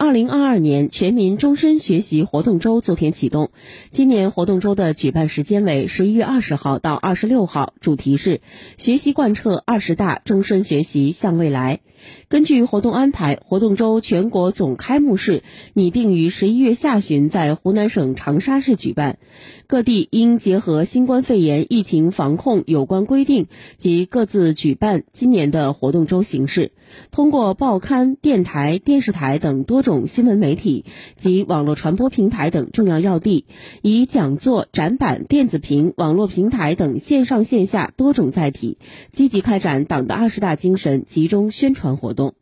二零二二年全民终身学习活动周昨天启动。今年活动周的举办时间为十一月二十号到二十六号，主题是“学习贯彻二十大，终身学习向未来”。根据活动安排，活动周全国总开幕式拟定于十一月下旬在湖南省长沙市举办。各地应结合新冠肺炎疫情防控有关规定及各自举办今年的活动周形式，通过报刊、电台、电视台等多种新闻媒体及网络传播平台等重要要地，以讲座、展板、电子屏、网络平台等线上线下多种载体，积极开展党的二十大精神集中宣传活动。